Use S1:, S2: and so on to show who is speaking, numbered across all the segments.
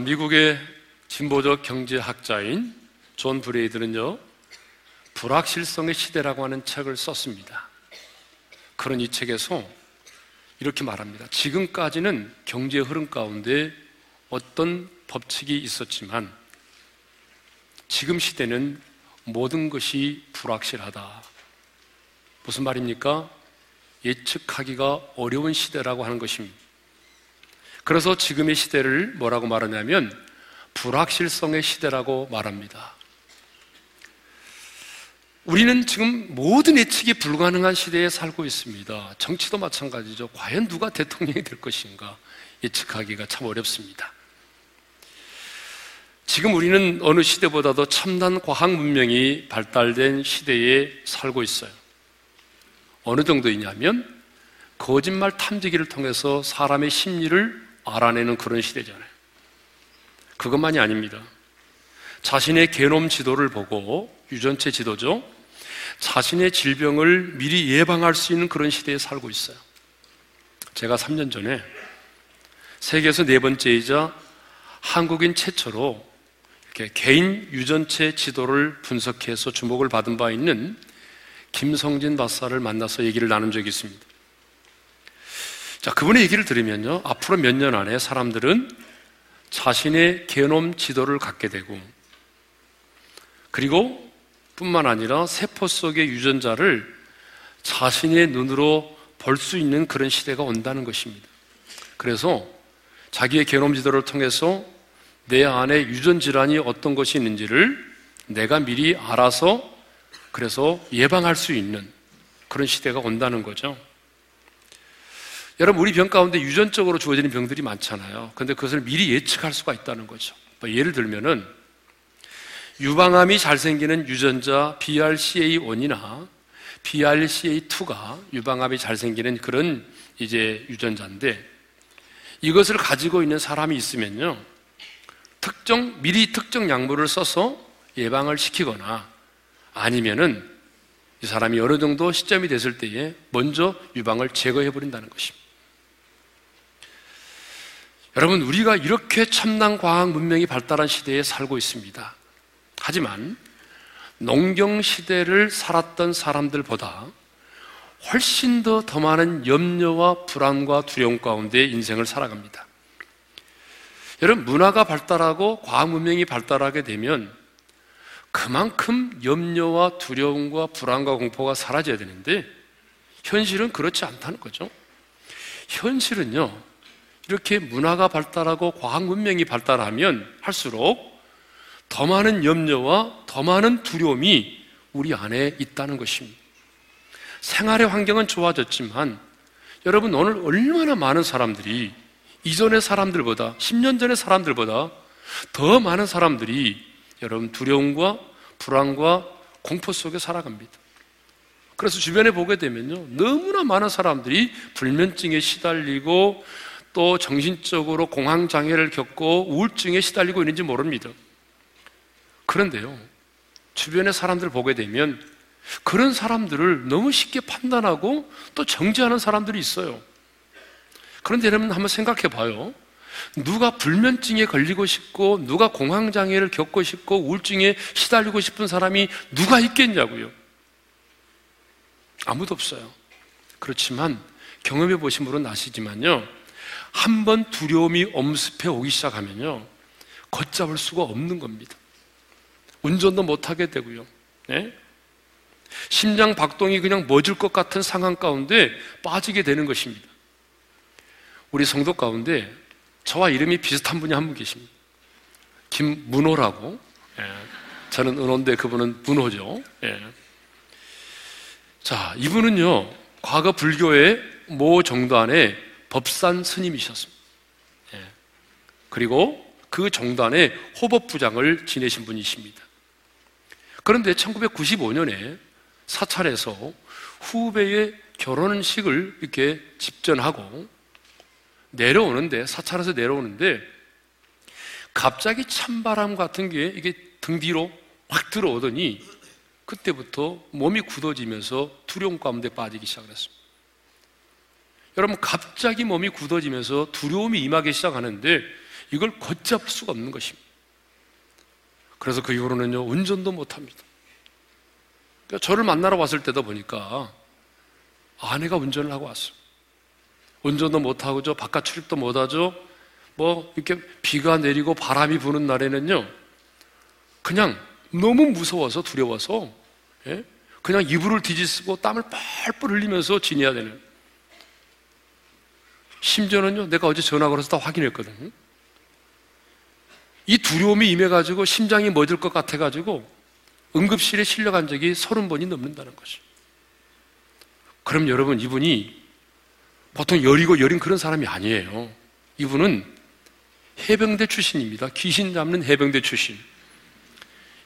S1: 아, 미국의 진보적 경제학자인 존 갤브레이드는요, 불확실성의 시대라고 하는 책을 썼습니다. 그런 이 책에서 이렇게 말합니다. 지금까지는 경제 흐름 가운데 어떤 법칙이 있었지만 지금 시대는 모든 것이 불확실하다. 무슨 말입니까? 예측하기가 어려운 시대라고 하는 것입니다. 그래서 지금의 시대를 뭐라고 말하냐면 불확실성의 시대라고 말합니다. 우리는 지금 모든 예측이 불가능한 시대에 살고 있습니다. 정치도 마찬가지죠. 과연 누가 대통령이 될 것인가 예측하기가 참 어렵습니다. 지금 우리는 어느 시대보다도 첨단 과학 문명이 발달된 시대에 살고 있어요. 어느 정도이냐면 거짓말 탐지기를 통해서 사람의 심리를 알아내는 그런 시대잖아요. 그것만이 아닙니다. 자신의 게놈 지도를 보고 유전체 지도죠. 자신의 질병을 미리 예방할 수 있는 그런 시대에 살고 있어요. 제가 3년 전에 세계에서 네 번째이자 한국인 최초로 이렇게 개인 유전체 지도를 분석해서 주목을 받은 바 있는 김성진 박사를 만나서 얘기를 나눈 적이 있습니다. 자, 그분의 얘기를 들으면요. 앞으로 몇 년 안에 사람들은 자신의 게놈 지도를 갖게 되고 그리고 뿐만 아니라 세포 속의 유전자를 자신의 눈으로 볼 수 있는 그런 시대가 온다는 것입니다. 그래서 자기의 게놈 지도를 통해서 내 안에 유전 질환이 어떤 것이 있는지를 내가 미리 알아서 그래서 예방할 수 있는 그런 시대가 온다는 거죠. 여러분, 우리 병 가운데 유전적으로 주어지는 병들이 많잖아요. 근데 그것을 미리 예측할 수가 있다는 거죠. 뭐 예를 들면은 유방암이 잘 생기는 유전자 BRCA1이나 BRCA2가 유방암이 잘 생기는 그런 이제 유전자인데 이것을 가지고 있는 사람이 있으면요. 특정, 미리 특정 약물을 써서 예방을 시키거나 아니면은 이 사람이 어느 정도 시점이 됐을 때에 먼저 유방을 제거해 버린다는 것입니다. 여러분, 우리가 이렇게 첨단 과학 문명이 발달한 시대에 살고 있습니다. 하지만 농경 시대를 살았던 사람들보다 훨씬 더 더 많은 염려와 불안과 두려움 가운데 인생을 살아갑니다. 여러분, 문화가 발달하고 과학 문명이 발달하게 되면 그만큼 염려와 두려움과 불안과 공포가 사라져야 되는데 현실은 그렇지 않다는 거죠. 현실은요, 이렇게 문화가 발달하고 과학 문명이 발달하면 할수록 더 많은 염려와 더 많은 두려움이 우리 안에 있다는 것입니다. 생활의 환경은 좋아졌지만 여러분 오늘 얼마나 많은 사람들이 이전의 사람들보다 10년 전의 사람들보다 더 많은 사람들이 여러분 두려움과 불안과 공포 속에 살아갑니다. 그래서 주변에 보게 되면요. 너무나 많은 사람들이 불면증에 시달리고 또 정신적으로 공황장애를 겪고 우울증에 시달리고 있는지 모릅니다. 그런데요, 주변의 사람들을 보게 되면 그런 사람들을 너무 쉽게 판단하고 또 정지하는 사람들이 있어요. 그런데 여러분 한번 생각해 봐요. 누가 불면증에 걸리고 싶고, 누가 공황장애를 겪고 싶고, 우울증에 시달리고 싶은 사람이 누가 있겠냐고요. 아무도 없어요. 그렇지만 경험해 보신 분은 아시지만요. 한 번 두려움이 엄습해 오기 시작하면요. 걷잡을 수가 없는 겁니다. 운전도 못하게 되고요. 네? 심장 박동이 그냥 멎을 것 같은 상황 가운데 빠지게 되는 것입니다. 우리 성도 가운데 저와 이름이 비슷한 분이 한 분 계십니다. 김문호라고. 예. 저는 은호인데 그분은 문호죠. 예. 자, 이분은요, 과거 불교의 모 정단의 법산 스님이셨습니다. 예. 그리고 그 정단의 호법부장을 지내신 분이십니다. 그런데 1995년에 사찰에서 후배의 결혼식을 이렇게 집전하고 내려오는데, 사찰에서 내려오는데, 갑자기 찬바람 같은 게 이게 등 뒤로 확 들어오더니, 그때부터 몸이 굳어지면서 두려움 가운데 빠지기 시작했습니다. 여러분, 갑자기 몸이 굳어지면서 두려움이 임하기 시작하는데, 이걸 걷잡을 수가 없는 것입니다. 그래서 그 이후로는요, 운전도 못 합니다. 그러니까 저를 만나러 왔을 때도 보니까 아내가 운전을 하고 왔어요. 운전도 못하고 저 바깥 출입도 못하죠. 뭐 이렇게 비가 내리고 바람이 부는 날에는요. 그냥 너무 무서워서 두려워서 예? 그냥 이불을 뒤집고 땀을 뻘뻘 흘리면서 지내야 되는. 심지어는요. 내가 어제 전화 걸어서 다 확인했거든요. 이 두려움이 임해가지고 심장이 멎을 것 같아가지고 응급실에 실려간 적이 서른 번이 넘는다는 것이. 그럼 여러분 이분이 보통 여리고 여린 그런 사람이 아니에요. 이분은 해병대 출신입니다. 귀신 잡는 해병대 출신.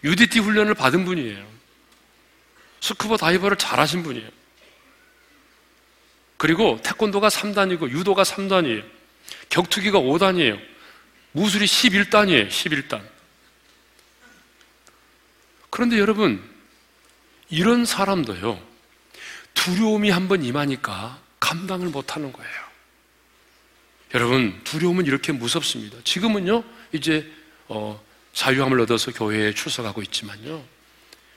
S1: UDT 훈련을 받은 분이에요. 스쿠버 다이버를 잘하신 분이에요. 그리고 태권도가 3단이고 유도가 3단이에요. 격투기가 5단이에요. 무술이 11단이에요. 11단. 그런데 여러분, 이런 사람도요, 두려움이 한번 임하니까 감당을 못 하는 거예요. 여러분, 두려움은 이렇게 무섭습니다. 지금은요, 이제, 어, 자유함을 얻어서 교회에 출석하고 있지만요.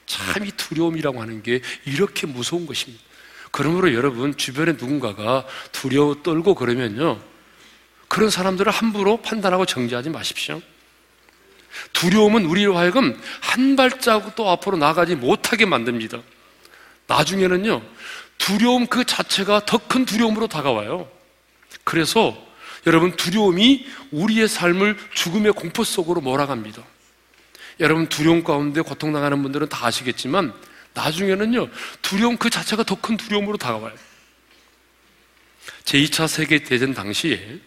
S1: 참 이 두려움이라고 하는 게 이렇게 무서운 것입니다. 그러므로 여러분, 주변에 누군가가 두려워 떨고 그러면요. 그런 사람들을 함부로 판단하고 정지하지 마십시오. 두려움은 우리로 하여금 한 발자국도 앞으로 나가지 못하게 만듭니다. 나중에는요, 두려움 그 자체가 더 큰 두려움으로 다가와요. 그래서 여러분, 두려움이 우리의 삶을 죽음의 공포 속으로 몰아갑니다. 여러분, 두려움 가운데 고통당하는 분들은 다 아시겠지만, 나중에는요, 두려움 그 자체가 더 큰 두려움으로 다가와요. 제2차 세계대전 당시에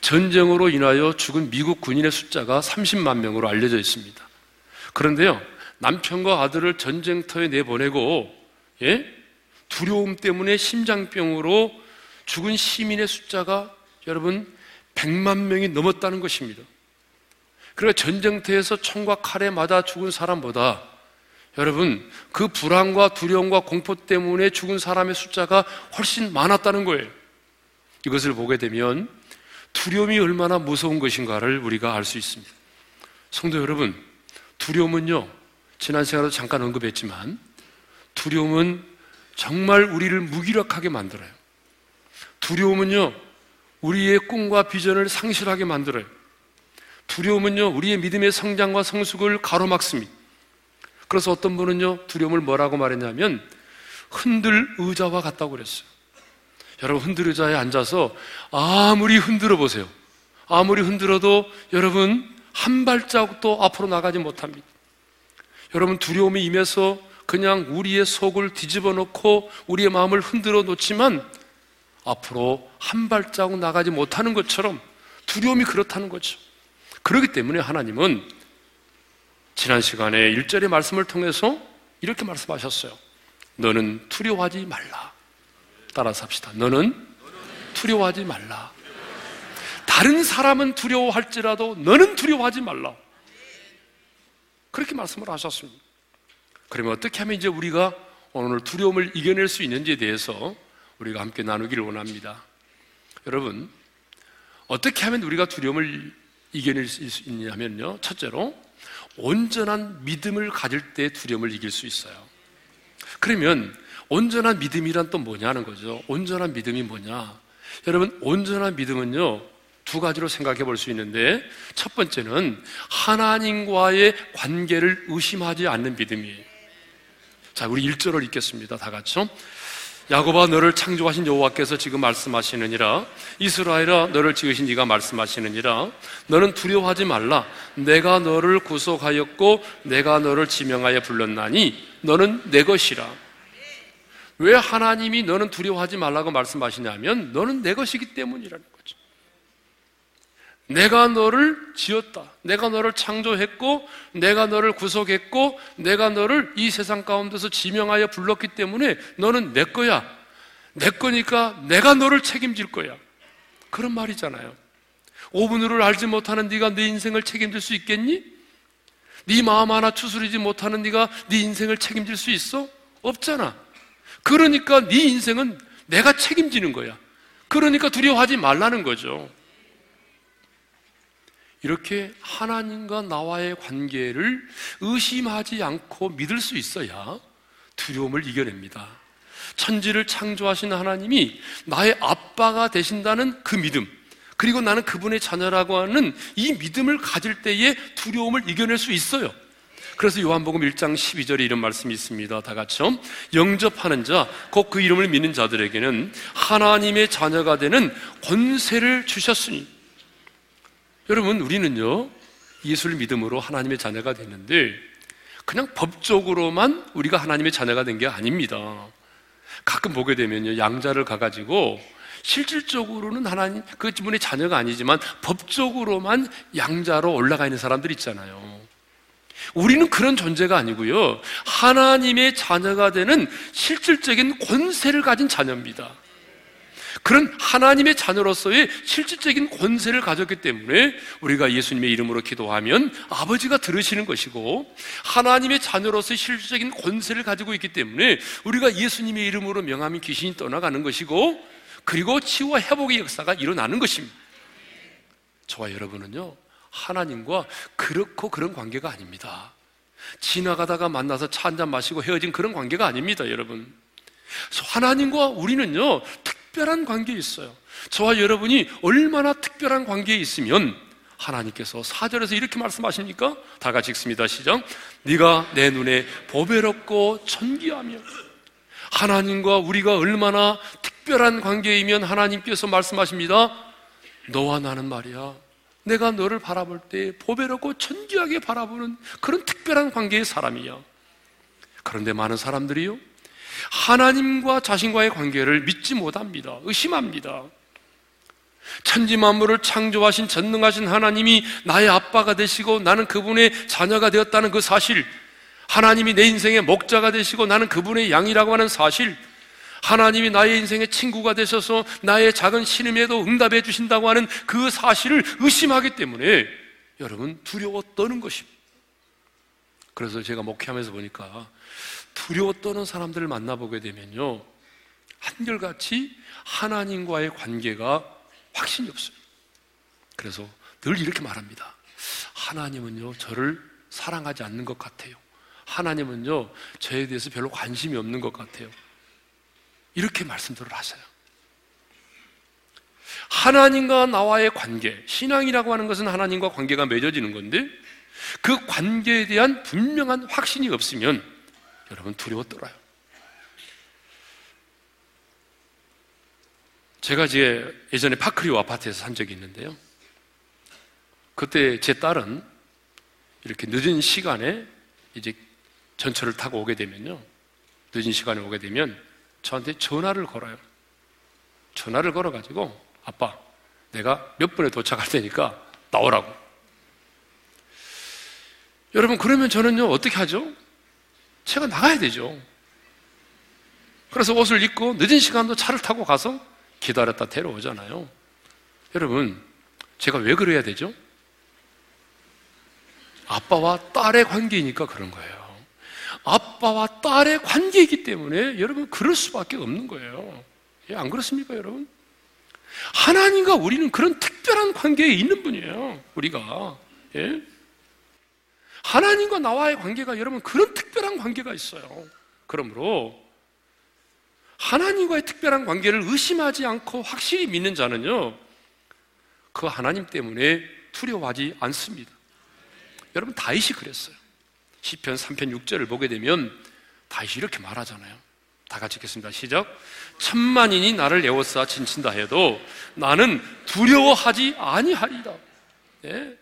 S1: 전쟁으로 인하여 죽은 미국 군인의 숫자가 30만 명으로 알려져 있습니다. 그런데요, 남편과 아들을 전쟁터에 내보내고, 예? 두려움 때문에 심장병으로 죽은 시민의 숫자가 여러분 100만 명이 넘었다는 것입니다. 그리고 전쟁터에서 총과 칼에 맞아 죽은 사람보다 여러분 그 불안과 두려움과 공포 때문에 죽은 사람의 숫자가 훨씬 많았다는 거예요. 이것을 보게 되면 두려움이 얼마나 무서운 것인가를 우리가 알 수 있습니다. 성도 여러분, 두려움은요, 지난 시간에도 잠깐 언급했지만, 두려움은 정말 우리를 무기력하게 만들어요. 두려움은요, 우리의 꿈과 비전을 상실하게 만들어요. 두려움은요, 우리의 믿음의 성장과 성숙을 가로막습니다. 그래서 어떤 분은요, 두려움을 뭐라고 말했냐면, 흔들 의자와 같다고 그랬어요. 여러분, 흔들 의자에 앉아서 아무리 흔들어 보세요. 아무리 흔들어도 여러분, 한 발자국도 앞으로 나가지 못합니다. 여러분, 두려움이 임해서 그냥 우리의 속을 뒤집어 놓고 우리의 마음을 흔들어 놓지만 앞으로 한 발자국 나가지 못하는 것처럼 두려움이 그렇다는 거죠. 그렇기 때문에 하나님은 지난 시간에 1절의 말씀을 통해서 이렇게 말씀하셨어요. 너는 두려워하지 말라. 따라서 합시다. 너는 두려워하지 말라. 다른 사람은 두려워할지라도 너는 두려워하지 말라. 그렇게 말씀을 하셨습니다. 그러면 어떻게 하면 이제 우리가 오늘 두려움을 이겨낼 수 있는지에 대해서 우리가 함께 나누기를 원합니다. 여러분, 어떻게 하면 우리가 두려움을 이겨낼 수 있냐면요. 첫째로, 온전한 믿음을 가질 때 두려움을 이길 수 있어요. 그러면, 온전한 믿음이란 또 뭐냐는 거죠. 온전한 믿음이 뭐냐. 여러분, 온전한 믿음은요, 두 가지로 생각해 볼 수 있는데, 첫 번째는 하나님과의 관계를 의심하지 않는 믿음이에요. 자, 우리 1절을 읽겠습니다. 다 같이요. 야곱아 너를 창조하신 여호와께서 지금 말씀하시느니라. 이스라엘아 너를 지으신 네가 말씀하시느니라. 너는 두려워하지 말라. 내가 너를 구속하였고 내가 너를 지명하여 불렀나니 너는 내 것이라. 왜 하나님이 너는 두려워하지 말라고 말씀하시냐면 너는 내 것이기 때문이라는 거죠 내가 너를 지었다. 내가 너를 창조했고, 내가 너를 구속했고, 내가 너를 이 세상 가운데서 지명하여 불렀기 때문에 너는 내 거야. 내 거니까 내가 너를 책임질 거야. 그런 말이잖아요. 5분으로 알지 못하는 네가 네 인생을 책임질 수 있겠니? 네 마음 하나 추스리지 못하는 네가 네 인생을 책임질 수 있어? 없잖아. 그러니까 네 인생은 내가 책임지는 거야. 그러니까 두려워하지 말라는 거죠. 이렇게 하나님과 나와의 관계를 의심하지 않고 믿을 수 있어야 두려움을 이겨냅니다. 천지를 창조하신 하나님이 나의 아빠가 되신다는 그 믿음, 그리고 나는 그분의 자녀라고 하는 이 믿음을 가질 때에 두려움을 이겨낼 수 있어요. 그래서 요한복음 1장 12절에 이런 말씀이 있습니다. 다 같이요. 영접하는 자, 곧 그 이름을 믿는 자들에게는 하나님의 자녀가 되는 권세를 주셨으니. 여러분, 우리는요, 예수를 믿음으로 하나님의 자녀가 됐는데, 그냥 법적으로만 우리가 하나님의 자녀가 된 게 아닙니다. 가끔 보게 되면요, 양자를 가가지고, 실질적으로는 하나님, 그 분의 자녀가 아니지만, 법적으로만 양자로 올라가 있는 사람들 있잖아요. 우리는 그런 존재가 아니고요. 하나님의 자녀가 되는 실질적인 권세를 가진 자녀입니다. 그런 하나님의 자녀로서의 실질적인 권세를 가졌기 때문에 우리가 예수님의 이름으로 기도하면 아버지가 들으시는 것이고 하나님의 자녀로서의 실질적인 권세를 가지고 있기 때문에 우리가 예수님의 이름으로 명하면 귀신이 떠나가는 것이고 그리고 치유와 회복의 역사가 일어나는 것입니다. 저와 여러분은요, 하나님과 그렇고 그런 관계가 아닙니다. 지나가다가 만나서 차 한잔 마시고 헤어진 그런 관계가 아닙니다, 여러분. 하나님과 우리는요, 특 별한 관계에 있어요. 저와 여러분이 얼마나 특별한 관계에 있으면 하나님께서 사절에서 이렇게 말씀하십니까? 다 같이 읽습니다. 시작. 네가 내 눈에 보배롭고 천기하며 하나님과 우리가 얼마나 특별한 관계이면 하나님께서 말씀하십니다. 너와 나는 말이야. 내가 너를 바라볼 때 보배롭고 천지하게 바라보는 그런 특별한 관계의 사람이야. 그런데 많은 사람들이요. 하나님과 자신과의 관계를 믿지 못합니다. 의심합니다. 천지 만물을 창조하신 전능하신 하나님이 나의 아빠가 되시고 나는 그분의 자녀가 되었다는 그 사실, 하나님이 내 인생의 목자가 되시고 나는 그분의 양이라고 하는 사실, 하나님이 나의 인생의 친구가 되셔서 나의 작은 신음에도 응답해 주신다고 하는 그 사실을 의심하기 때문에 여러분 두려워 떠는 것입니다. 그래서 제가 목회하면서 보니까 두려워 떠는 사람들을 만나보게 되면요. 한결같이 하나님과의 관계가 확신이 없어요. 그래서 늘 이렇게 말합니다. 하나님은요, 저를 사랑하지 않는 것 같아요. 하나님은요, 저에 대해서 별로 관심이 없는 것 같아요. 이렇게 말씀들을 하세요. 하나님과 나와의 관계, 신앙이라고 하는 것은 하나님과 관계가 맺어지는 건데 그 관계에 대한 분명한 확신이 없으면 여러분 두려워 떨어요. 제가 이제 예전에 파크리오 아파트에서 산 적이 있는데요. 그때 제 딸은 이렇게 늦은 시간에 이제 전철을 타고 오게 되면요. 늦은 시간에 오게 되면 저한테 전화를 걸어요. 전화를 걸어가지고, 아빠, 내가 몇 분에 도착할 테니까 나오라고. 여러분, 그러면 저는요, 어떻게 하죠? 제가 나가야 되죠. 그래서 옷을 입고 늦은 시간도 차를 타고 가서 기다렸다 데려오잖아요. 여러분, 제가 왜 그래야 되죠? 아빠와 딸의 관계이니까 그런 거예요. 아빠와 딸의 관계이기 때문에 여러분 그럴 수밖에 없는 거예요. 예, 안 그렇습니까, 여러분? 하나님과 우리는 그런 특별한 관계에 있는 분이에요. 우리가 예? 하나님과 나와의 관계가 여러분 그런 특별한 관계가 있어요. 그러므로 하나님과의 특별한 관계를 의심하지 않고 확실히 믿는 자는요, 그 하나님 때문에 두려워하지 않습니다. 여러분 다윗이 그랬어요. 시편 3편 6절을 보게 되면 다시 이렇게 말하잖아요. 다 같이 읽겠습니다. 시작. 천만인이 나를 에워싸 진친다 해도 나는 두려워하지 아니하리라. 네.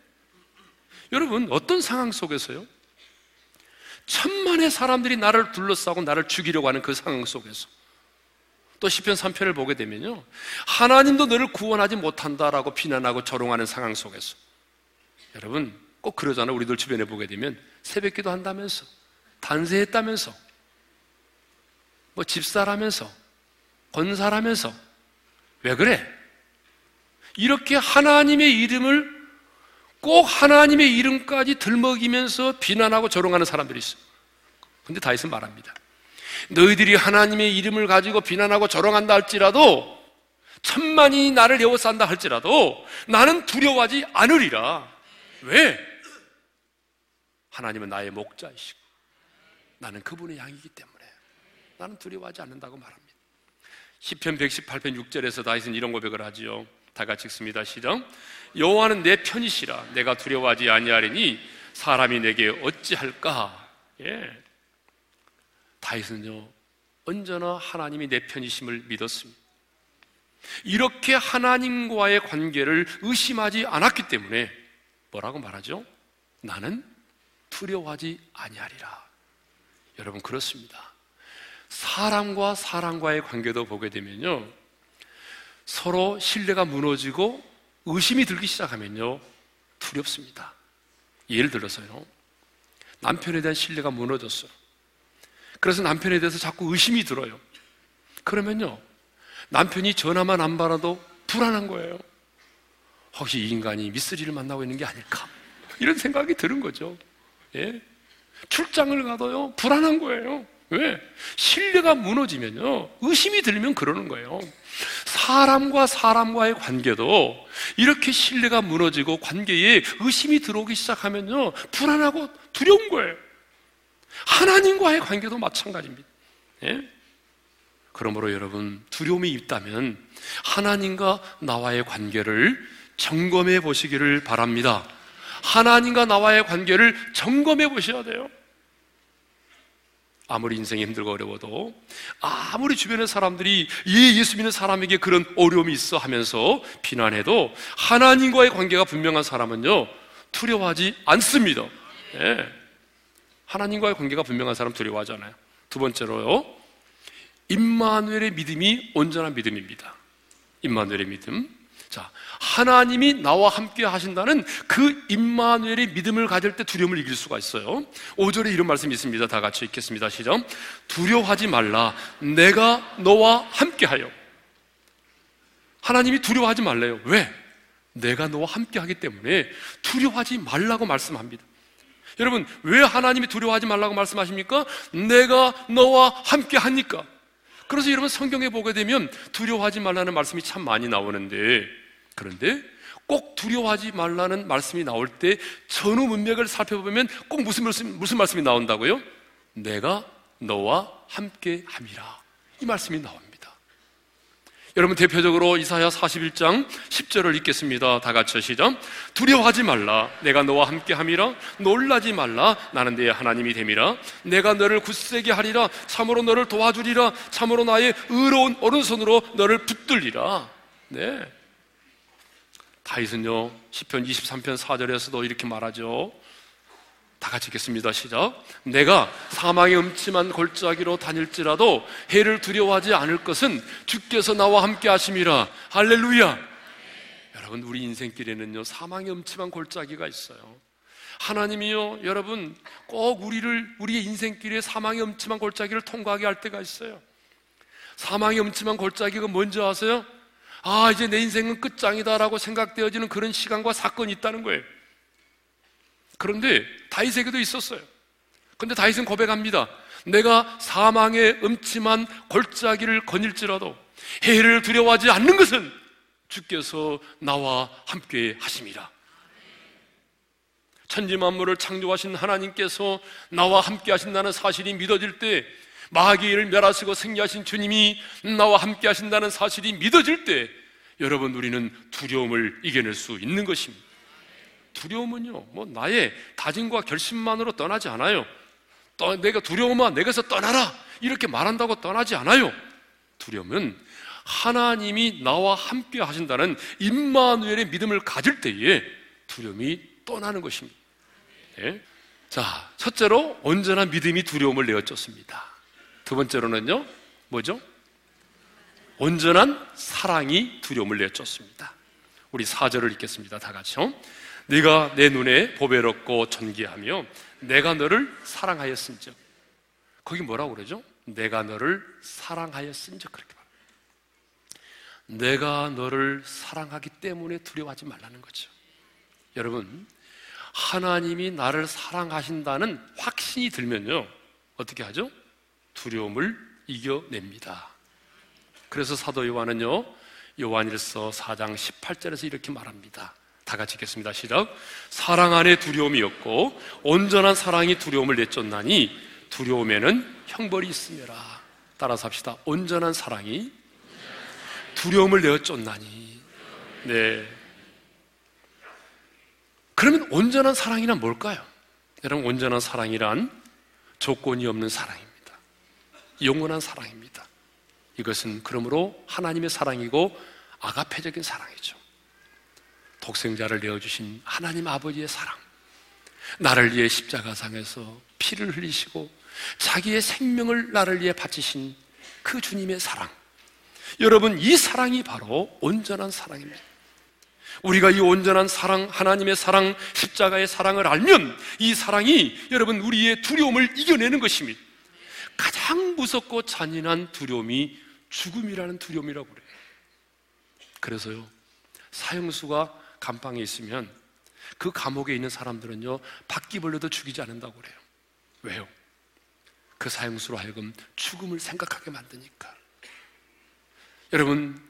S1: 여러분 어떤 상황 속에서요? 천만의 사람들이 나를 둘러싸고 나를 죽이려고 하는 그 상황 속에서 또 시편 3편을 보게 되면요. 하나님도 너를 구원하지 못한다라고 비난하고 조롱하는 상황 속에서 여러분 꼭 그러잖아요. 우리들 주변에 보게 되면 새벽 기도 한다면서, 단세했다면서, 뭐 집사라면서, 권사라면서, 왜 그래? 이렇게 하나님의 이름을 꼭 하나님의 이름까지 들먹이면서 비난하고 조롱하는 사람들이 있어요. 근데 다윗은 말합니다. 너희들이 하나님의 이름을 가지고 비난하고 조롱한다 할지라도 천만이 나를 에워싼다 할지라도 나는 두려워하지 않으리라. 왜? 하나님은 나의 목자이시고 나는 그분의 양이기 때문에 나는 두려워하지 않는다고 말합니다. 10편 118편 6절에서 다윗은 이런 고백을 하지요. 다 같이 읽습니다. 시작. 여호와는 내 편이시라 내가 두려워하지 아니하리니 사람이 내게 어찌할까? 예. 다윗은요 언제나 하나님이 내 편이심을 믿었습니다. 이렇게 하나님과의 관계를 의심하지 않았기 때문에 뭐라고 말하죠? 나는 두려워하지 아니하리라. 여러분 그렇습니다. 사람과 사람과의 관계도 보게 되면요. 서로 신뢰가 무너지고 의심이 들기 시작하면요. 두렵습니다. 예를 들어서요. 남편에 대한 신뢰가 무너졌어요. 그래서 남편에 대해서 자꾸 의심이 들어요. 그러면요. 남편이 전화만 안 받아도 불안한 거예요. 혹시 이 인간이 미쓰리를 만나고 있는 게 아닐까? 이런 생각이 드는 거죠. 예? 출장을 가도요, 불안한 거예요. 왜? 신뢰가 무너지면요, 의심이 들면 그러는 거예요. 사람과 사람과의 관계도 이렇게 신뢰가 무너지고 관계에 의심이 들어오기 시작하면요, 불안하고 두려운 거예요. 하나님과의 관계도 마찬가지입니다. 예? 그러므로 여러분, 두려움이 있다면 하나님과 나와의 관계를 점검해 보시기를 바랍니다. 하나님과 나와의 관계를 점검해 보셔야 돼요. 아무리 인생이 힘들고 어려워도 아무리 주변의 사람들이 이 예수 믿는 사람에게 그런 어려움이 있어 하면서 비난해도 하나님과의 관계가 분명한 사람은요 두려워하지 않습니다. 예. 하나님과의 관계가 분명한 사람 두려워하지 않아요. 두 번째로요 임마누엘의 믿음이 온전한 믿음입니다. 임마누엘의 믿음. 자, 하나님이 나와 함께 하신다는 그 임마누엘의 믿음을 가질 때 두려움을 이길 수가 있어요. 5절에 이런 말씀이 있습니다. 다 같이 읽겠습니다. 시작. 두려워하지 말라. 내가 너와 함께하여. 하나님이 두려워하지 말래요. 왜? 내가 너와 함께하기 때문에 두려워하지 말라고 말씀합니다. 여러분, 왜 하나님이 두려워하지 말라고 말씀하십니까? 내가 너와 함께하니까. 그래서 여러분 성경에 보게 되면 두려워하지 말라는 말씀이 참 많이 나오는데 그런데 꼭 두려워하지 말라는 말씀이 나올 때 전후 문맥을 살펴보면 꼭 무슨 말씀, 무슨 말씀이 나온다고요? 내가 너와 함께 함이라. 이 말씀이 나옵니다. 여러분 대표적으로 이사야 41장 10절을 읽겠습니다. 다 같이 시작. 두려워하지 말라. 내가 너와 함께 함이라. 놀라지 말라. 나는 내 하나님이 됨이라. 내가 너를 굳세게 하리라. 참으로 너를 도와주리라. 참으로 나의 의로운 오른손으로 너를 붙들리라. 네. 다윗은요. 10편 23편 4절에서도 이렇게 말하죠. 다 같이 읽겠습니다. 시작. 내가 사망의 음침한 골짜기로 다닐지라도 해를 두려워하지 않을 것은 주께서 나와 함께 하심이라. 할렐루야. 여러분, 우리 인생길에는요, 사망의 음침한 골짜기가 있어요. 하나님이요, 여러분, 꼭 우리를, 우리의 인생길에 사망의 음침한 골짜기를 통과하게 할 때가 있어요. 사망의 음침한 골짜기가 뭔지 아세요? 아, 이제 내 인생은 끝장이다라고 생각되어지는 그런 시간과 사건이 있다는 거예요. 그런데 다윗에게도 있었어요. 근데 다윗은 고백합니다. 내가 사망의 음침한 골짜기를 거닐지라도 해를 두려워하지 않는 것은 주께서 나와 함께 하심이라. 천지 만물을 창조하신 하나님께서 나와 함께 하신다는 사실이 믿어질 때 마귀를 멸하시고 생리하신 주님이 나와 함께 하신다는 사실이 믿어질 때 여러분 우리는 두려움을 이겨낼 수 있는 것입니다. 두려움은요, 뭐 나의 다짐과 결심만으로 떠나지 않아요. 떠, 내가 두려움아, 내게서 떠나라! 이렇게 말한다고 떠나지 않아요. 두려움은 하나님이 나와 함께 하신다는 임마누엘의 믿음을 가질 때에 두려움이 떠나는 것입니다. 네? 자, 첫째로 온전한 믿음이 두려움을 내어쫓습니다. 두 번째로는요, 뭐죠? 온전한 사랑이 두려움을 내쫓습니다. 우리 사절을 읽겠습니다. 다 같이요. 네가 내 눈에 보배롭고 존귀하며 내가 너를 사랑하였은즉 거기 뭐라고 그러죠? 내가 너를 사랑하였은즉 그렇게. 내가 너를 사랑하기 때문에 두려워하지 말라는 거죠. 여러분 하나님이 나를 사랑하신다는 확신이 들면요 어떻게 하죠? 두려움을 이겨냅니다. 그래서 사도 요한은요 요한일서 4장 18절에서 이렇게 말합니다. 다 같이 읽겠습니다. 시작. 사랑 안에 두려움이 없고 온전한 사랑이 두려움을 내쫓나니 두려움에는 형벌이 있음이라. 따라서 합시다. 온전한 사랑이 두려움을 내쫓나니. 네. 그러면 온전한 사랑이란 뭘까요? 여러분, 온전한 사랑이란 조건이 없는 사랑입니다. 영원한 사랑입니다. 이것은 그러므로 하나님의 사랑이고 아가페적인 사랑이죠. 독생자를 내어주신 하나님 아버지의 사랑. 나를 위해 십자가상에서 피를 흘리시고 자기의 생명을 나를 위해 바치신 그 주님의 사랑. 여러분, 이 사랑이 바로 온전한 사랑입니다. 우리가 이 온전한 사랑, 하나님의 사랑, 십자가의 사랑을 알면 이 사랑이 여러분 우리의 두려움을 이겨내는 것입니다. 가장 무섭고 잔인한 두려움이 죽음이라는 두려움이라고 그래요. 그래서요, 사형수가 감방에 있으면 그 감옥에 있는 사람들은요, 바퀴벌레도 죽이지 않는다고 그래요. 왜요? 그 사형수로 하여금 죽음을 생각하게 만드니까. 여러분,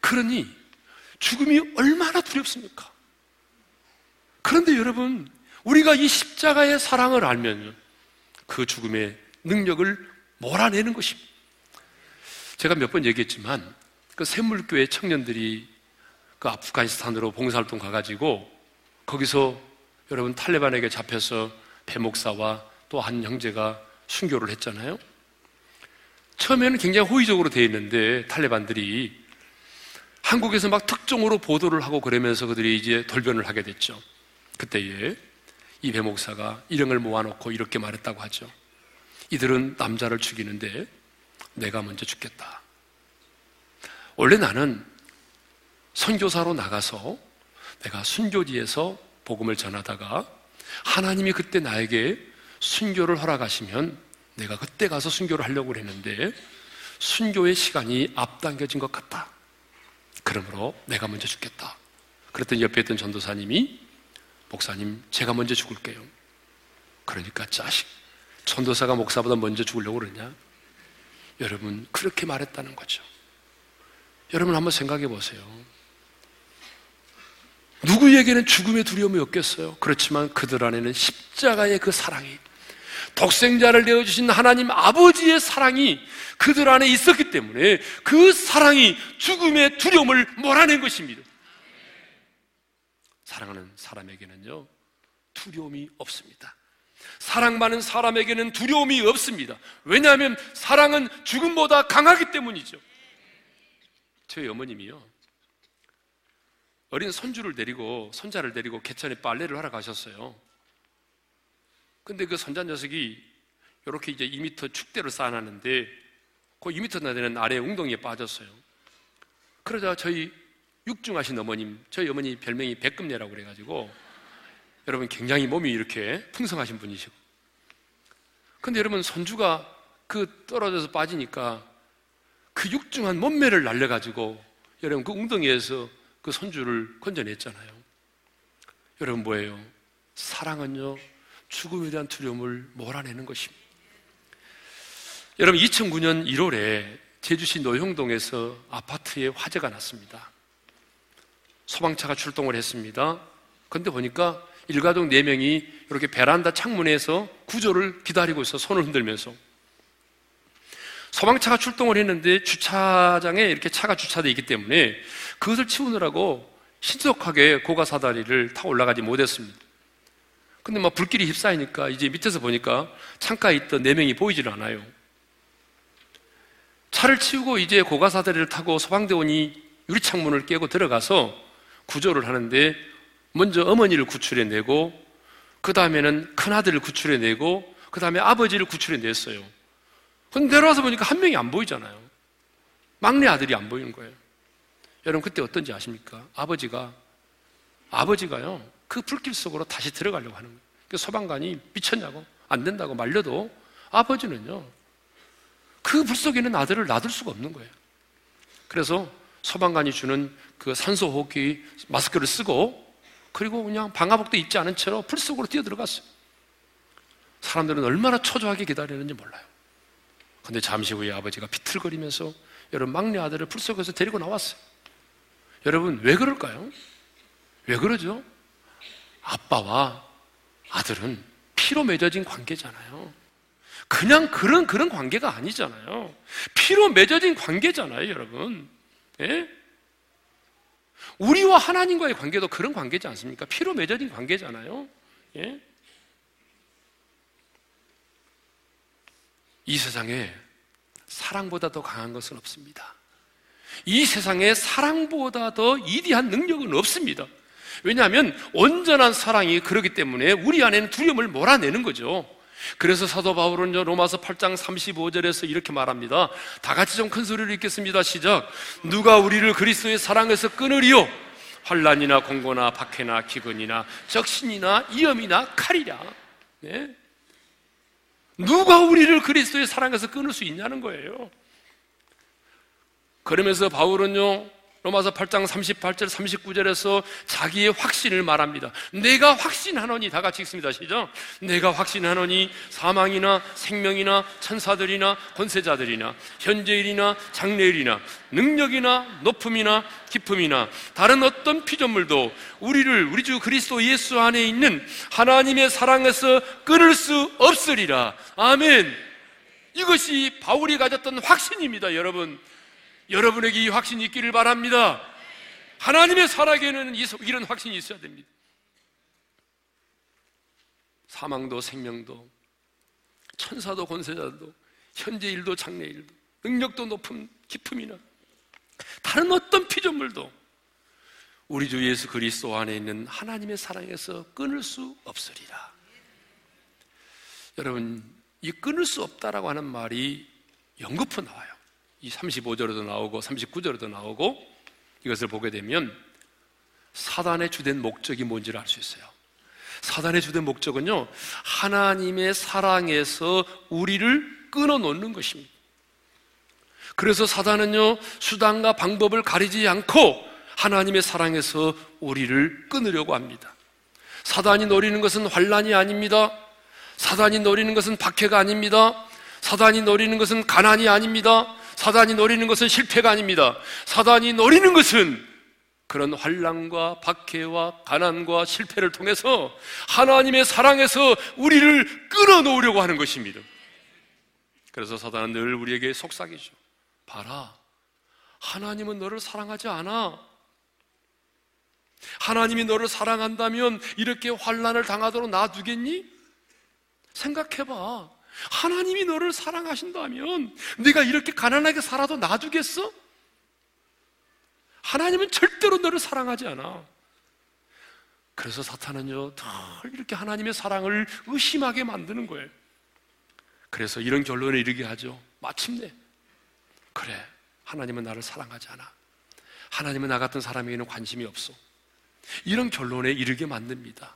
S1: 그러니 죽음이 얼마나 두렵습니까? 그런데 여러분, 우리가 이 십자가의 사랑을 알면 그 죽음의 능력을 몰아내는 것입니다. 제가 몇 번 얘기했지만 그 샘물교회 청년들이 그 아프가니스탄으로 봉사활동 가가지고 거기서 여러분 탈레반에게 잡혀서 배목사와 또 한 형제가 순교를 했잖아요. 처음에는 굉장히 호의적으로 돼 있는데 탈레반들이 한국에서 막 특종으로 보도를 하고 그러면서 그들이 이제 돌변을 하게 됐죠. 그때에 이 배목사가 일행을 모아놓고 이렇게 말했다고 하죠. 이들은 남자를 죽이는데 내가 먼저 죽겠다. 원래 나는 선교사로 나가서 내가 순교지에서 복음을 전하다가 하나님이 그때 나에게 순교를 허락하시면 내가 그때 가서 순교를 하려고 했는데 순교의 시간이 앞당겨진 것 같다. 그러므로 내가 먼저 죽겠다. 그랬더니 옆에 있던 전도사님이 목사님, 제가 먼저 죽을게요. 그러니까 자식, 전도사가 목사보다 먼저 죽으려고 그러냐? 여러분, 그렇게 말했다는 거죠. 여러분 한번 생각해 보세요. 누구에게는 죽음의 두려움이 없겠어요? 그렇지만 그들 안에는 십자가의 그 사랑이 독생자를 내어주신 하나님 아버지의 사랑이 그들 안에 있었기 때문에 그 사랑이 죽음의 두려움을 몰아낸 것입니다. 사랑하는 사람에게는요, 두려움이 없습니다. 사랑받는 사람에게는 두려움이 없습니다. 왜냐하면 사랑은 죽음보다 강하기 때문이죠. 저희 어머님이요. 어린 손주를 데리고, 손자를 데리고 개천에 빨래를 하러 가셨어요. 근데 그 선자 녀석이 이렇게 이제 2미터 축대를 쌓아놨는데 그 2미터 나 되는 아래 웅덩이에 빠졌어요. 그러자 저희 육중하신 어머님, 저희 어머니 별명이 백금녀라고 그래가지고 여러분 굉장히 몸이 이렇게 풍성하신 분이시고 근데 여러분 손주가 그 떨어져서 빠지니까 그 육중한 몸매를 날려가지고 여러분 그 웅덩이에서 그 손주를 건져냈잖아요. 여러분 뭐예요? 사랑은요 죽음에 대한 두려움을 몰아내는 것입니다. 여러분 2009년 1월에 제주시 노형동에서 아파트에 화재가 났습니다. 소방차가 출동을 했습니다. 근데 보니까 일가족 4명이 이렇게 베란다 창문에서 구조를 기다리고 있어 손을 흔들면서 소방차가 출동을 했는데 주차장에 이렇게 차가 주차되어 있기 때문에 그것을 치우느라고 신속하게 고가 사다리를 타 올라가지 못했습니다. 근데 막 불길이 휩싸이니까 이제 밑에서 보니까 창가에 있던 네 명이 보이질 않아요. 차를 치우고 이제 고가사다리를 타고 소방대원이 유리창문을 깨고 들어가서 구조를 하는데 먼저 어머니를 구출해내고 그 다음에는 큰아들을 구출해내고 그 다음에 아버지를 구출해냈어요. 근데 내려와서 보니까 한 명이 안 보이잖아요. 막내 아들이 안 보이는 거예요. 여러분 그때 어떤지 아십니까? 아버지가 아버지가요 그 불길 속으로 다시 들어가려고 하는 거예요. 그 소방관이 미쳤냐고 안 된다고 말려도 아버지는요 그 불 속에 있는 아들을 놔둘 수가 없는 거예요. 그래서 소방관이 주는 그 산소 호흡기 마스크를 쓰고 그리고 그냥 방화복도 입지 않은 채로 풀 속으로 뛰어 들어갔어요. 사람들은 얼마나 초조하게 기다리는지 몰라요. 근데 잠시 후에 아버지가 비틀거리면서 여러분 막내 아들을 풀 속에서 데리고 나왔어요. 여러분 왜 그럴까요? 왜 그러죠? 아빠와 아들은 피로 맺어진 관계잖아요. 그냥 그런 그런 관계가 아니잖아요. 피로 맺어진 관계잖아요, 여러분. 예? 우리와 하나님과의 관계도 그런 관계지 않습니까? 피로 맺어진 관계잖아요. 예? 이 세상에 사랑보다 더 강한 것은 없습니다. 이 세상에 사랑보다 더 이디한 능력은 없습니다. 왜냐하면 온전한 사랑이 그러기 때문에 우리 안에는 두려움을 몰아내는 거죠. 그래서 사도 바울은 로마서 8장 35절에서 이렇게 말합니다. 다 같이 좀 큰 소리로 읽겠습니다. 시작. 누가 우리를 그리스도의 사랑에서 끊으리요? 환란이나 공고나 박해나 기근이나 적신이나 위험이나 칼이라. 네? 누가 우리를 그리스도의 사랑에서 끊을 수 있냐는 거예요. 그러면서 바울은요, 로마서 8장 38절 39절에서 자기의 확신을 말합니다. 내가 확신하노니 다 같이 읽습니다. 시죠 내가 확신하노니 사망이나 생명이나 천사들이나 권세자들이나 현재일이나 장래일이나 능력이나 높음이나 기품이나 다른 어떤 피조물도 우리를 우리 주 그리스도 예수 안에 있는 하나님의 사랑에서 끊을 수 없으리라. 아멘. 이것이 바울이 가졌던 확신입니다, 여러분. 여러분에게 이 확신이 있기를 바랍니다. 하나님의 살아계는 이런 확신이 있어야 됩니다. 사망도 생명도 천사도 권세자도 현재 일도 장래 일도 능력도 높은 기품이나 다른 어떤 피조물도 우리 주 예수 그리스도 안에 있는 하나님의 사랑에서 끊을 수 없으리라. 여러분, 이 끊을 수 없다라고 하는 말이 연거푸 나와요. 이 35절에도 나오고 39절에도 나오고 이것을 보게 되면 사단의 주된 목적이 뭔지를 알 수 있어요. 사단의 주된 목적은요, 하나님의 사랑에서 우리를 끊어 놓는 것입니다. 그래서 사단은요, 수단과 방법을 가리지 않고 하나님의 사랑에서 우리를 끊으려고 합니다. 사단이 노리는 것은 환란이 아닙니다. 사단이 노리는 것은 박해가 아닙니다. 사단이 노리는 것은 가난이 아닙니다. 사단이 노리는 것은 실패가 아닙니다. 사단이 노리는 것은 그런 환란과 박해와 가난과 실패를 통해서 하나님의 사랑에서 우리를 끊어놓으려고 하는 것입니다. 그래서 사단은 늘 우리에게 속삭이죠. 봐라. 하나님은 너를 사랑하지 않아. 하나님이 너를 사랑한다면 이렇게 환란을 당하도록 놔두겠니? 생각해봐. 하나님이 너를 사랑하신다면 네가 이렇게 가난하게 살아도 놔두겠어? 하나님은 절대로 너를 사랑하지 않아. 그래서 사탄은요, 더 이렇게 하나님의 사랑을 의심하게 만드는 거예요. 그래서 이런 결론에 이르게 하죠. 마침내. 그래. 하나님은 나를 사랑하지 않아. 하나님은 나 같은 사람에게는 관심이 없어. 이런 결론에 이르게 만듭니다.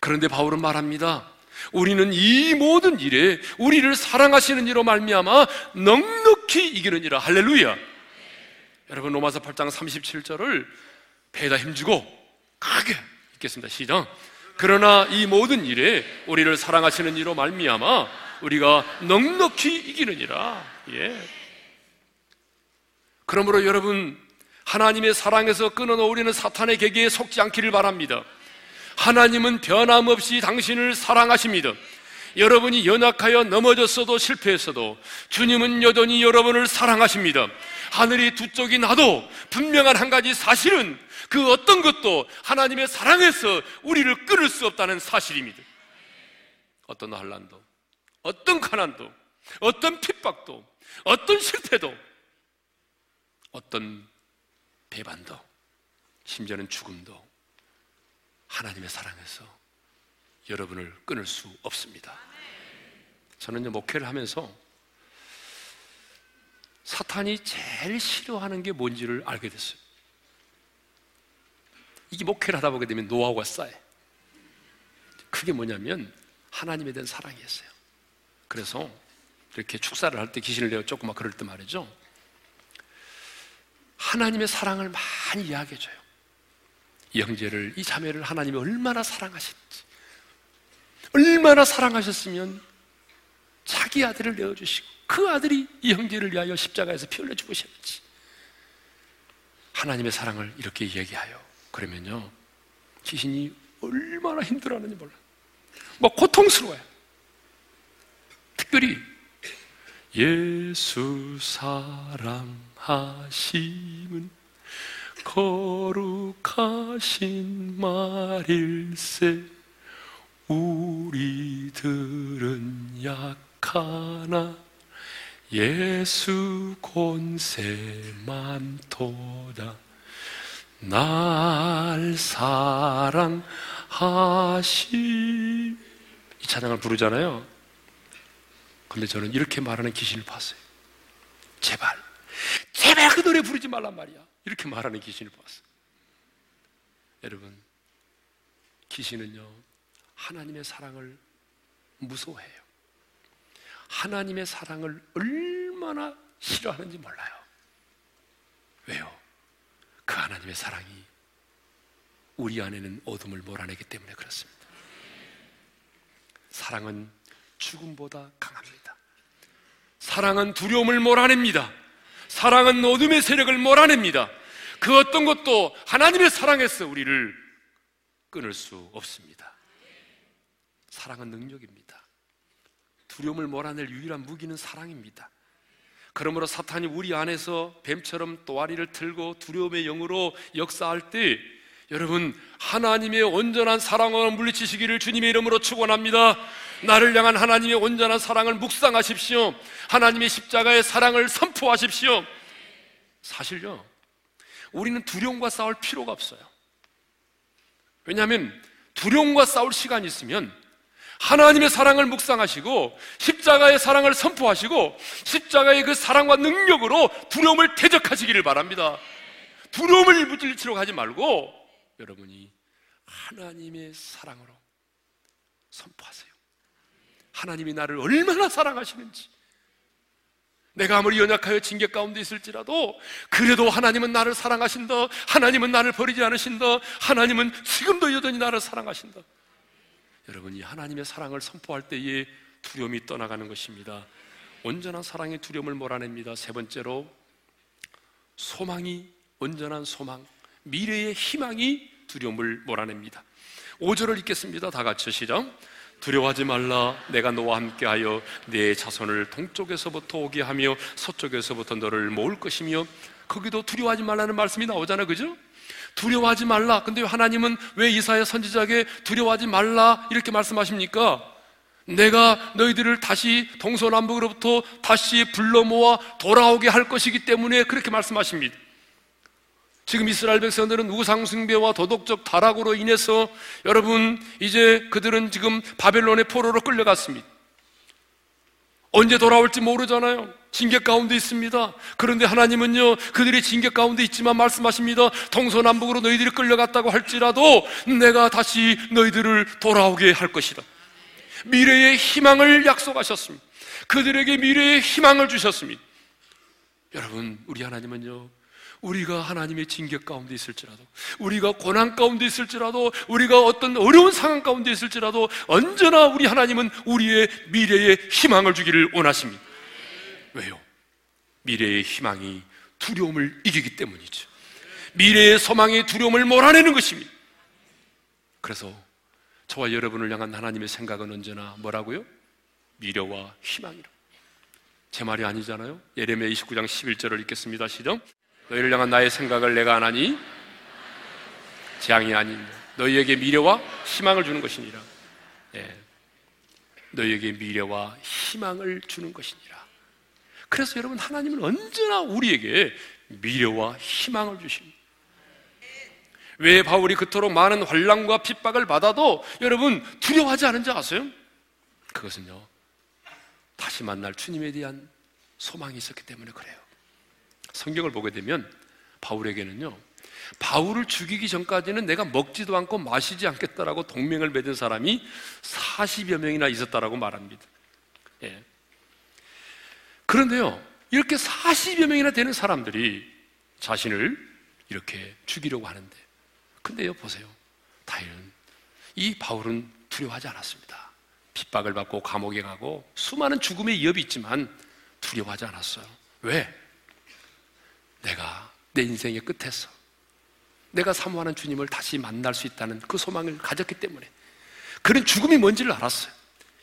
S1: 그런데 바울은 말합니다. 우리는 이 모든 일에 우리를 사랑하시는 이로 말미암아 넉넉히 이기는이라 할렐루야. 여러분 로마서 8장 37절을 배에다 힘주고 크게 읽겠습니다. 시작. 그러나 이 모든 일에 우리를 사랑하시는 이로 말미암아 우리가 넉넉히 이기는이라. 예. 그러므로 여러분 하나님의 사랑에서 끊어놓으려는 사탄의 계기에 속지 않기를 바랍니다. 하나님은 변함없이 당신을 사랑하십니다. 여러분이 연약하여 넘어졌어도 실패했어도 주님은 여전히 여러분을 사랑하십니다. 하늘이 두 쪽이 나도 분명한 한 가지 사실은 그 어떤 것도 하나님의 사랑에서 우리를 끊을 수 없다는 사실입니다. 어떤 환란도, 어떤 가난도, 어떤 핍박도, 어떤 실패도, 어떤 배반도, 심지어는 죽음도 하나님의 사랑에서 여러분을 끊을 수 없습니다. 저는 목회를 하면서 사탄이 제일 싫어하는 게 뭔지를 알게 됐어요. 이게 목회를 하다 보게 되면 노하우가 쌓여. 그게 뭐냐면 하나님에 대한 사랑이었어요. 그래서 이렇게 축사를 할 때 귀신을 내어 조금 막 그럴 때 말이죠. 하나님의 사랑을 많이 이야기해줘요. 이 형제를, 이 자매를 하나님이 얼마나 사랑하셨지. 얼마나 사랑하셨으면 자기 아들을 내어주시고 그 아들이 이 형제를 위하여 십자가에서 피 흘려 죽으셨지. 하나님의 사랑을 이렇게 얘기하여. 그러면요. 귀신이 얼마나 힘들어하는지 몰라. 뭐 고통스러워요. 특별히 예수 사랑하심은 거룩하신 말일세 우리들은 약하나 예수 권세만도다 날 사랑하시 이 찬양을 부르잖아요. 근데 저는 이렇게 말하는 귀신을 봤어요. 제발, 제발 그 노래 부르지 말란 말이야. 이렇게 말하는 귀신을 봤어요. 여러분, 귀신은요, 하나님의 사랑을 무서워해요. 하나님의 사랑을 얼마나 싫어하는지 몰라요. 왜요? 그 하나님의 사랑이 우리 안에는 어둠을 몰아내기 때문에 그렇습니다. 사랑은 죽음보다 강합니다. 사랑은 두려움을 몰아냅니다. 사랑은 어둠의 세력을 몰아냅니다. 그 어떤 것도 하나님의 사랑에서 우리를 끊을 수 없습니다. 사랑은 능력입니다. 두려움을 몰아낼 유일한 무기는 사랑입니다. 그러므로 사탄이 우리 안에서 뱀처럼 또아리를 틀고 두려움의 영으로 역사할 때 여러분 하나님의 온전한 사랑을 물리치시기를 주님의 이름으로 축원합니다. 나를 향한 하나님의 온전한 사랑을 묵상하십시오. 하나님의 십자가의 사랑을 선포하십시오. 사실요. 우리는 두려움과 싸울 필요가 없어요. 왜냐하면 두려움과 싸울 시간이 있으면 하나님의 사랑을 묵상하시고 십자가의 사랑을 선포하시고 십자가의 그 사랑과 능력으로 두려움을 대적하시기를 바랍니다. 두려움을 무질치러 가지 말고 여러분이 하나님의 사랑으로 선포하세요. 하나님이 나를 얼마나 사랑하시는지 내가 아무리 연약하여 징계 가운데 있을지라도 그래도 하나님은 나를 사랑하신다. 하나님은 나를 버리지 않으신다. 하나님은 지금도 여전히 나를 사랑하신다. 여러분이 하나님의 사랑을 선포할 때에 두려움이 떠나가는 것입니다. 온전한 사랑의 두려움을 몰아냅니다. 세 번째로 소망이 온전한 소망, 미래의 희망이 두려움을 몰아냅니다. 5절을 읽겠습니다. 다 같이 시작. 두려워하지 말라 내가 너와 함께하여 내 자손을 동쪽에서부터 오게 하며 서쪽에서부터 너를 모을 것이며 거기도 두려워하지 말라는 말씀이 나오잖아요. 그죠? 두려워하지 말라. 근데 하나님은 왜 이사야 선지자에게 두려워하지 말라 이렇게 말씀하십니까? 내가 너희들을 다시 동서남북으로부터 다시 불러 모아 돌아오게 할 것이기 때문에 그렇게 말씀하십니다. 지금 이스라엘 백성들은 우상숭배와 도덕적 타락으로 인해서 여러분 이제 그들은 지금 바벨론의 포로로 끌려갔습니다. 언제 돌아올지 모르잖아요. 징계 가운데 있습니다. 그런데 하나님은요, 그들이 징계 가운데 있지만 말씀하십니다. 동서남북으로 너희들이 끌려갔다고 할지라도 내가 다시 너희들을 돌아오게 할 것이다. 미래의 희망을 약속하셨습니다. 그들에게 미래의 희망을 주셨습니다. 여러분, 우리 하나님은요, 우리가 하나님의 징계 가운데 있을지라도, 우리가 고난 가운데 있을지라도, 우리가 어떤 어려운 상황 가운데 있을지라도, 언제나 우리 하나님은 우리의 미래의 희망을 주기를 원하십니다. 왜요? 미래의 희망이 두려움을 이기기 때문이죠. 미래의 소망이 두려움을 몰아내는 것입니다. 그래서 저와 여러분을 향한 하나님의 생각은 언제나 뭐라고요? 미래와 희망이라. 제 말이 아니잖아요. 예레미야 29장 11절을 읽겠습니다. 시작. 너희를 향한 나의 생각을 내가 안 하니 재앙이 아닌 너희에게 미래와 희망을 주는 것이니라. 예. 너희에게 미래와 희망을 주는 것이니라. 그래서 여러분 하나님은 언제나 우리에게 미래와 희망을 주십니다. 왜 바울이 그토록 많은 환란과 핍박을 받아도 여러분 두려워하지 않은지 아세요? 그것은요. 다시 만날 주님에 대한 소망이 있었기 때문에 그래요. 성경을 보게 되면 바울에게는요. 바울을 죽이기 전까지는 내가 먹지도 않고 마시지 않겠다라고 동맹을 맺은 사람이 40여 명이나 있었다라고 말합니다. 예. 그런데요, 이렇게 40여 명이나 되는 사람들이 자신을 이렇게 죽이려고 하는데, 근데요, 보세요. 다행은 이 바울은 두려워하지 않았습니다. 핍박을 받고 감옥에 가고 수많은 죽음의 위협이 있지만 두려워하지 않았어요. 왜? 내가 내 인생의 끝에서 내가 사모하는 주님을 다시 만날 수 있다는 그 소망을 가졌기 때문에 그런 죽음이 뭔지를 알았어요.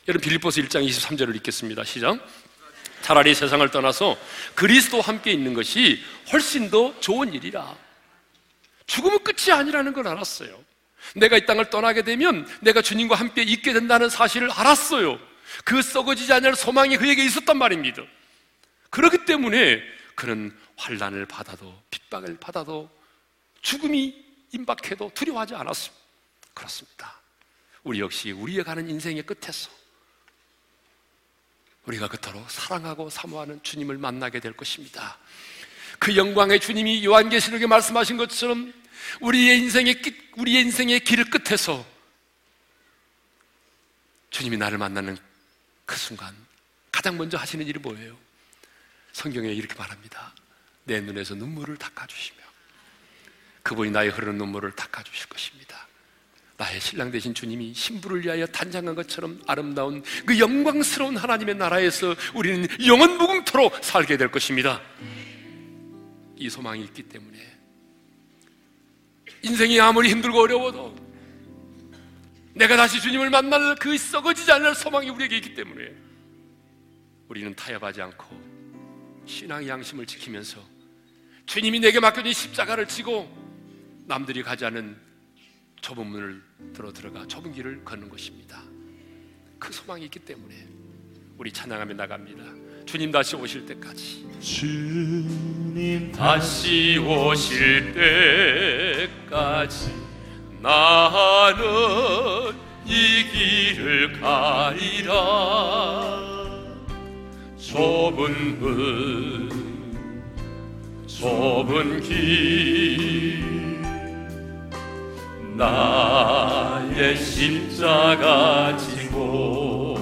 S1: 여러분 빌립보서 1장 23절을 읽겠습니다. 시작. 차라리 세상을 떠나서 그리스도와 함께 있는 것이 훨씬 더 좋은 일이라. 죽음은 끝이 아니라는 걸 알았어요. 내가 이 땅을 떠나게 되면 내가 주님과 함께 있게 된다는 사실을 알았어요. 그 썩어지지 않을 소망이 그에게 있었단 말입니다. 그렇기 때문에 그는 환란을 받아도 핍박을 받아도 죽음이 임박해도 두려워하지 않았습니다. 그렇습니다. 우리 역시 우리의 가는 인생의 끝에서 우리가 그토록 사랑하고 사모하는 주님을 만나게 될 것입니다. 그 영광의 주님이 요한계시록에 말씀하신 것처럼 우리의 인생의 끝, 우리의 인생의 길을 끝에서 주님이 나를 만나는 그 순간 가장 먼저 하시는 일이 뭐예요? 성경에 이렇게 말합니다. 내 눈에서 눈물을 닦아주시며 그분이 나의 흐르는 눈물을 닦아주실 것입니다. 나의 신랑 되신 주님이 신부를 위하여 단장한 것처럼 아름다운 그 영광스러운 하나님의 나라에서 우리는 영원 무궁토록 살게 될 것입니다. 이 소망이 있기 때문에 인생이 아무리 힘들고 어려워도 내가 다시 주님을 만날 그 썩어지지 않을 소망이 우리에게 있기 때문에 우리는 타협하지 않고 신앙의 양심을 지키면서 주님이 내게 맡겨진 십자가를 지고 남들이 가지 않은 좁은 문을 들어 들어가 좁은 길을 걷는 것입니다. 그 소망이 있기 때문에 우리 찬양하며 나갑니다. 주님 다시 오실 때까지.
S2: 주님
S1: 다시 오실 때까지 나는 이 길을 가리라. 좁은 문, 좁은 길. 나의 십자가 지고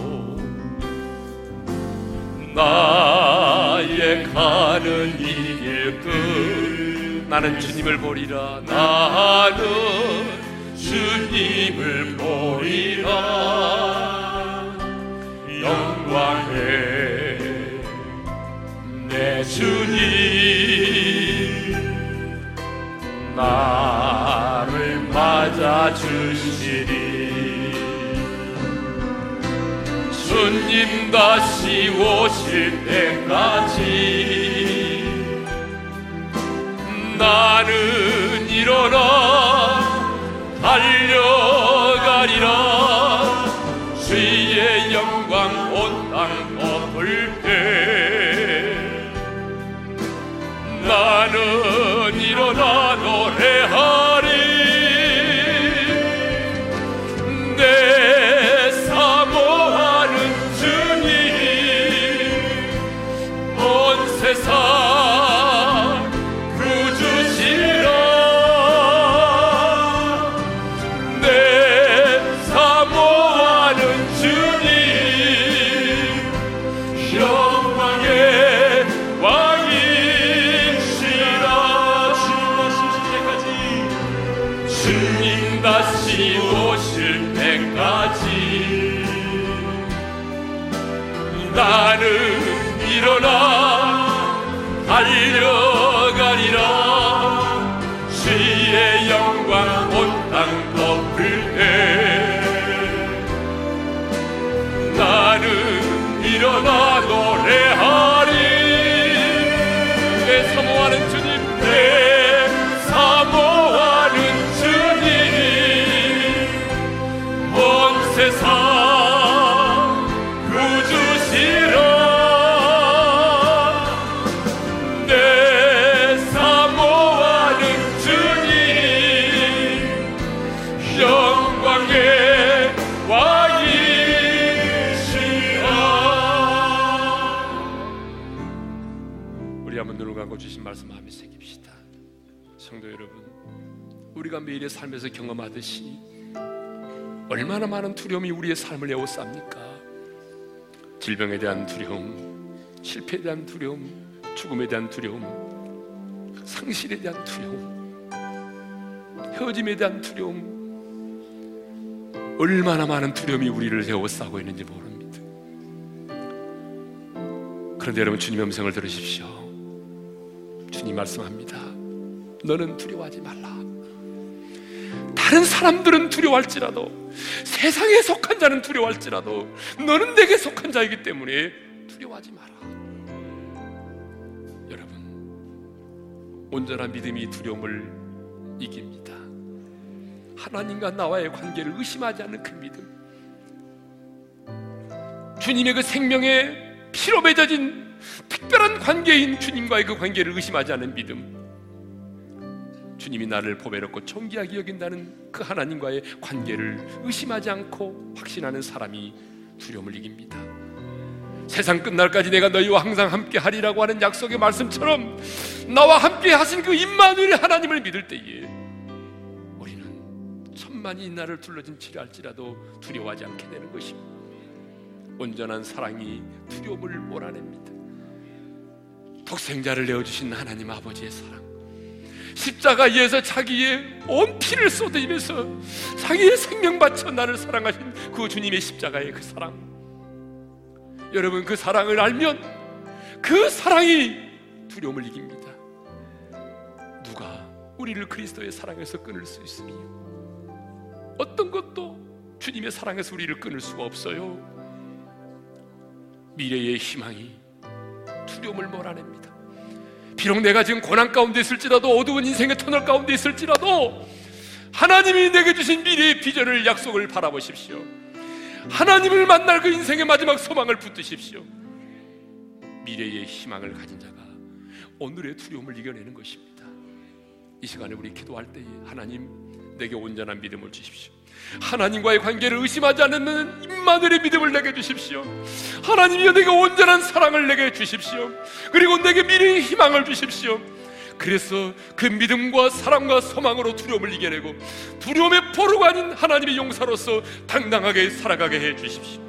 S1: 나의 가는 이길 끝 나는 주님을 보리라 나는 주님을 보리라 영광의 내 주님 나를 맞아주시리. 주님 다시 오실 때까지 나는 일어나 달려가리라 나는 일어나 우리가 매일의 삶에서 경험하듯이 얼마나 많은 두려움이 우리의 삶을 에워쌉니까 질병에 대한 두려움 실패에 대한 두려움 죽음에 대한 두려움 상실에 대한 두려움 헤어짐에 대한 두려움 얼마나 많은 두려움이 우리를 에워싸고 있는지 모릅니다. 그런데 여러분 주님의 음성을 들으십시오. 주님 말씀합니다. 너는 두려워하지 말라. 다른 사람들은 두려워할지라도 세상에 속한 자는 두려워할지라도 너는 내게 속한 자이기 때문에 두려워하지 마라. 여러분, 온전한 믿음이 두려움을 이깁니다. 하나님과 나와의 관계를 의심하지 않는 그 믿음. 주님의 그 생명의 피로 맺어진 특별한 관계인 주님과의 그 관계를 의심하지 않는 믿음. 주님이 나를 보배롭고 존귀하게 여긴다는 그 하나님과의 관계를 의심하지 않고 확신하는 사람이 두려움을 이깁니다. 세상 끝날까지 내가 너희와 항상 함께 하리라고 하는 약속의 말씀처럼 나와 함께 하신 그 임마누엘 하나님을 믿을 때에 우리는 천만이 나를 둘러진 지랄지라도 두려워하지 않게 되는 것입니다. 온전한 사랑이 두려움을 몰아냅니다. 독생자를 내어주신 하나님 아버지의 사랑. 십자가에서 자기의 온 피를 쏟으면서 자기의 생명 바쳐 나를 사랑하신 그 주님의 십자가의 그 사랑. 여러분 그 사랑을 알면 그 사랑이 두려움을 이깁니다. 누가 우리를 그리스도의 사랑에서 끊을 수 있으며 어떤 것도 주님의 사랑에서 우리를 끊을 수가 없어요. 미래의 희망이 두려움을 몰아냅니다. 비록 내가 지금 고난 가운데 있을지라도 어두운 인생의 터널 가운데 있을지라도 하나님이 내게 주신 미래의 비전을 약속을 바라보십시오. 하나님을 만날 그 인생의 마지막 소망을 붙드십시오. 미래의 희망을 가진 자가 오늘의 두려움을 이겨내는 것입니다. 이 시간에 우리 기도할 때에 하나님 내게 온전한 믿음을 주십시오. 하나님과의 관계를 의심하지 않는 임마늘의 믿음을 내게 주십시오. 하나님이여 내게 온전한 사랑을 내게 주십시오. 그리고 내게 미래의 희망을 주십시오. 그래서 그 믿음과 사랑과 소망으로 두려움을 이겨내고 두려움의 포로가 아닌 하나님의 용사로서 당당하게 살아가게 해 주십시오.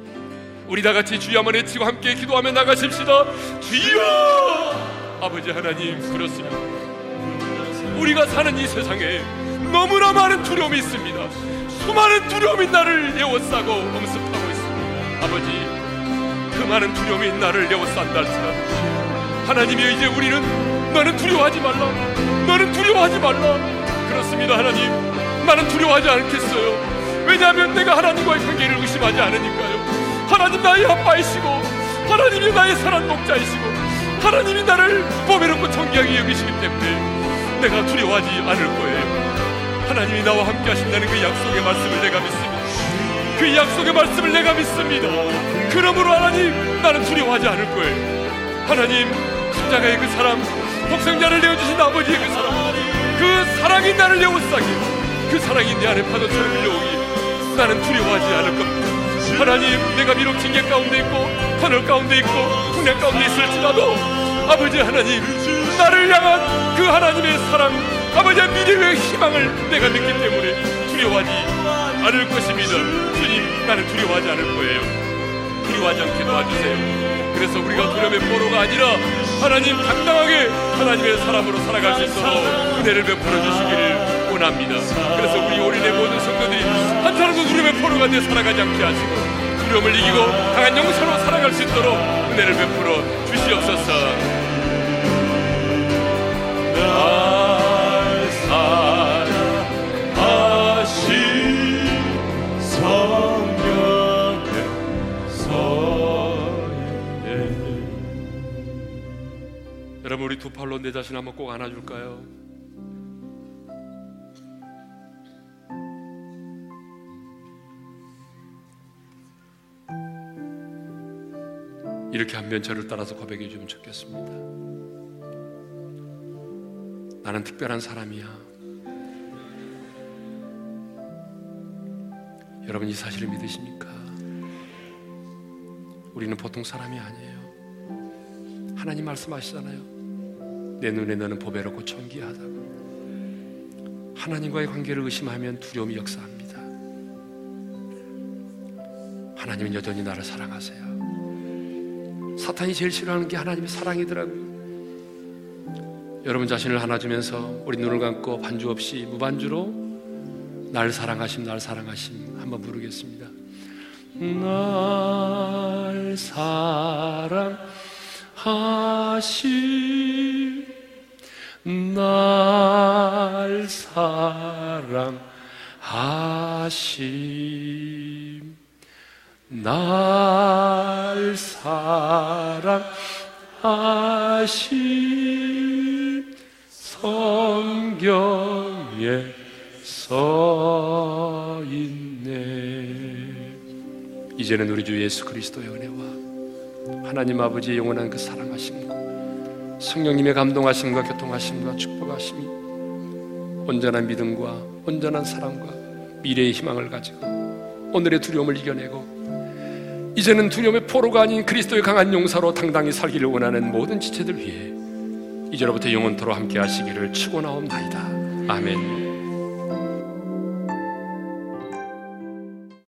S1: 우리 다 같이 주여 한번 외치고 함께 기도하며 나가십시다. 주여! 아버지 하나님 그렇습니다. 우리가 사는 이 세상에 너무나 많은 두려움이 있습니다. 수많은 두려움이 나를 에워싸고 엄습하고 있습니다. 아버지, 그 많은 두려움이 나를 에워싼다 할지라도 하나님이 이제 우리는 너는 두려워하지 말라. 너는 두려워하지 말라. 그렇습니다, 하나님. 나는 두려워하지 않겠어요. 왜냐하면 내가 하나님과의 관계를 의심하지 않으니까요. 하나님 나의 아빠이시고 하나님이 나의 사랑 목자이시고 하나님이 나를 보배롭고 정기하게 여기시기 때문에 내가 두려워하지 않을 거예요. 하나님이 나와 함께 하신다는 그 약속의 말씀을 내가 믿습니다. 그 약속의 말씀을 내가 믿습니다. 그러므로 하나님, 나는 두려워하지 않을 거예요. 하나님, 십자가의 그 사랑, 독생자를 내어주신 아버지의 그 사랑, 그 사랑이 나를 내어싸기, 그 사랑이 내 안에 파도처럼 밀려오기, 나는 두려워하지 않을 겁니다. 하나님, 내가 비록 징계 가운데 있고, 터널 가운데 있고, 풍년 가운데 있을지라도, 아버지 하나님, 나를 향한 그 하나님의 사랑, 아버지의 미래의 희망을 내가 믿기 때문에 두려워하지 않을 것입니다. 주님, 나는 두려워하지 않을 거예요. 두려워하지 않게 도와주세요. 그래서 우리가 두려움의 포로가 아니라 하나님 당당하게 하나님의 사람으로 살아갈 수 있도록 은혜를 베풀어 주시기를 원합니다. 그래서 우리 올인의 모든 성도들이 한 사람도 두려움의 포로가 되어 살아가지 않게 하시고 두려움을 이기고 강한 영성으로 살아갈 수 있도록 은혜를 베풀어 주시옵소서. 여러분 우리 두 팔로 내 자신 한번 꼭 안아줄까요? 이렇게 한면 저를 따라서 고백해 주면 좋겠습니다. 나는 특별한 사람이야. 여러분 이 사실을 믿으십니까? 우리는 보통 사람이 아니에요. 하나님 말씀하시잖아요. 내 눈에 너는 보배롭고 존귀하다고. 하나님과의 관계를 의심하면 두려움이 역사합니다. 하나님은 여전히 나를 사랑하세요. 사탄이 제일 싫어하는 게 하나님의 사랑이더라고요. 여러분 자신을 안아주면서 우리 눈을 감고 반주 없이 무반주로 날 사랑하심, 날 사랑하심 한번 부르겠습니다. 날 사랑하심 날 사랑하심. 하심 날 사랑하심. 성경에 써 있네. 이제는 우리 주 예수 그리스도의 은혜와 하나님 아버지의 영원한 그 사랑하심과 성령님의 감동하심과 교통하심과 축복하심이 온전한 믿음과 온전한 사랑과 미래의 희망을 가지고 오늘의 두려움을 이겨내고 이제는 두려움의 포로가 아닌 그리스도의 강한 용사로 당당히 살기를 원하는 모든 지체들 위해 이제로부터 영원토로 함께 하시기를 축원하옵나이다. 아멘.